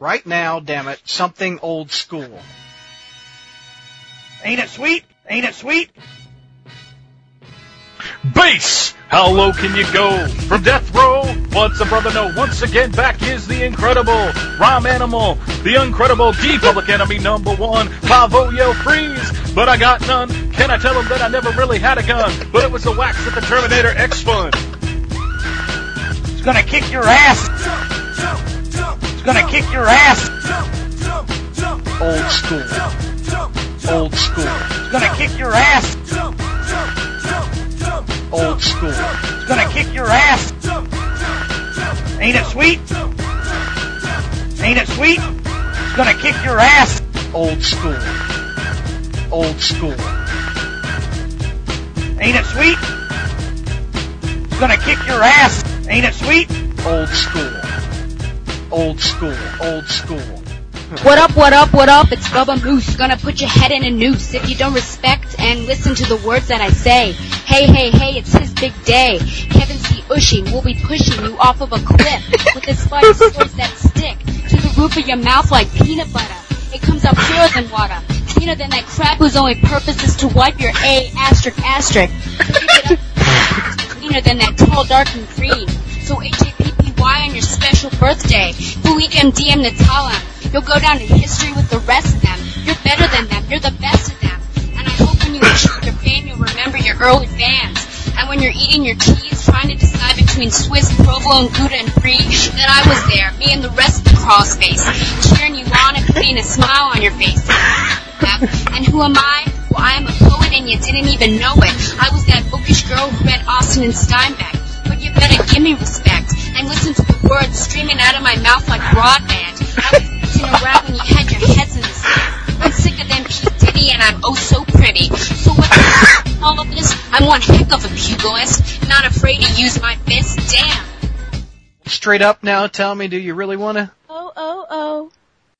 Right now, damn it, something old school. Ain't it sweet? Ain't it sweet? Bass! How low can you go? From death row? What's a brother know? Once again, back is the incredible rhyme animal, the incredible D public enemy number one, Pavo Yo Freeze. But I got none. Can I tell him that I never really had a gun? But it was the wax that the Terminator X Fun. It's gonna kick your ass. Gonna kick your ass. Old school. Old school. It's gonna kick your ass. Old school. It's gonna kick your ass. Ain't it sweet? Ain't it sweet? It's gonna kick your ass. Old school. Old school. Ain't it sweet? It's gonna kick your ass. Ain't it sweet? Old school. Old school. Old school. What up, what up, what up? It's Bubba Moose. Gonna put your head in a noose if you don't respect and listen to the words that I say. Hey, hey, hey, it's his big day. Kevin C. Ushing will be pushing you off of a cliff with his spicy words that stick to the roof of your mouth like peanut butter. It comes out purer than water, cleaner than that crap whose only purpose is to wipe your A asterisk asterisk. cleaner than that tall, dark, and green. So On your special birthday. Malik MDM Natala. You'll go down in history with the rest of them. You're better than them. You're the best of them. And I hope when you achieve your fame, you'll remember your early fans. And when you're eating your cheese, trying to decide between Swiss, provolone, Gouda, and Brie, that I was there, me and the rest of the crawl space, cheering you on and putting a smile on your face. And who am I? Well, I am a poet and you didn't even know it. I was that bookish girl who read Austin and Steinbeck. But you better give me respect to the words streaming out of my mouth like broadband. I was around when you had your heads in the sand. I'm sicker than P. Diddy and I'm oh so pretty. So all of this? I'm one heck of a pugilist, not afraid to use my fist. Damn. Straight up now, tell me, do you really want to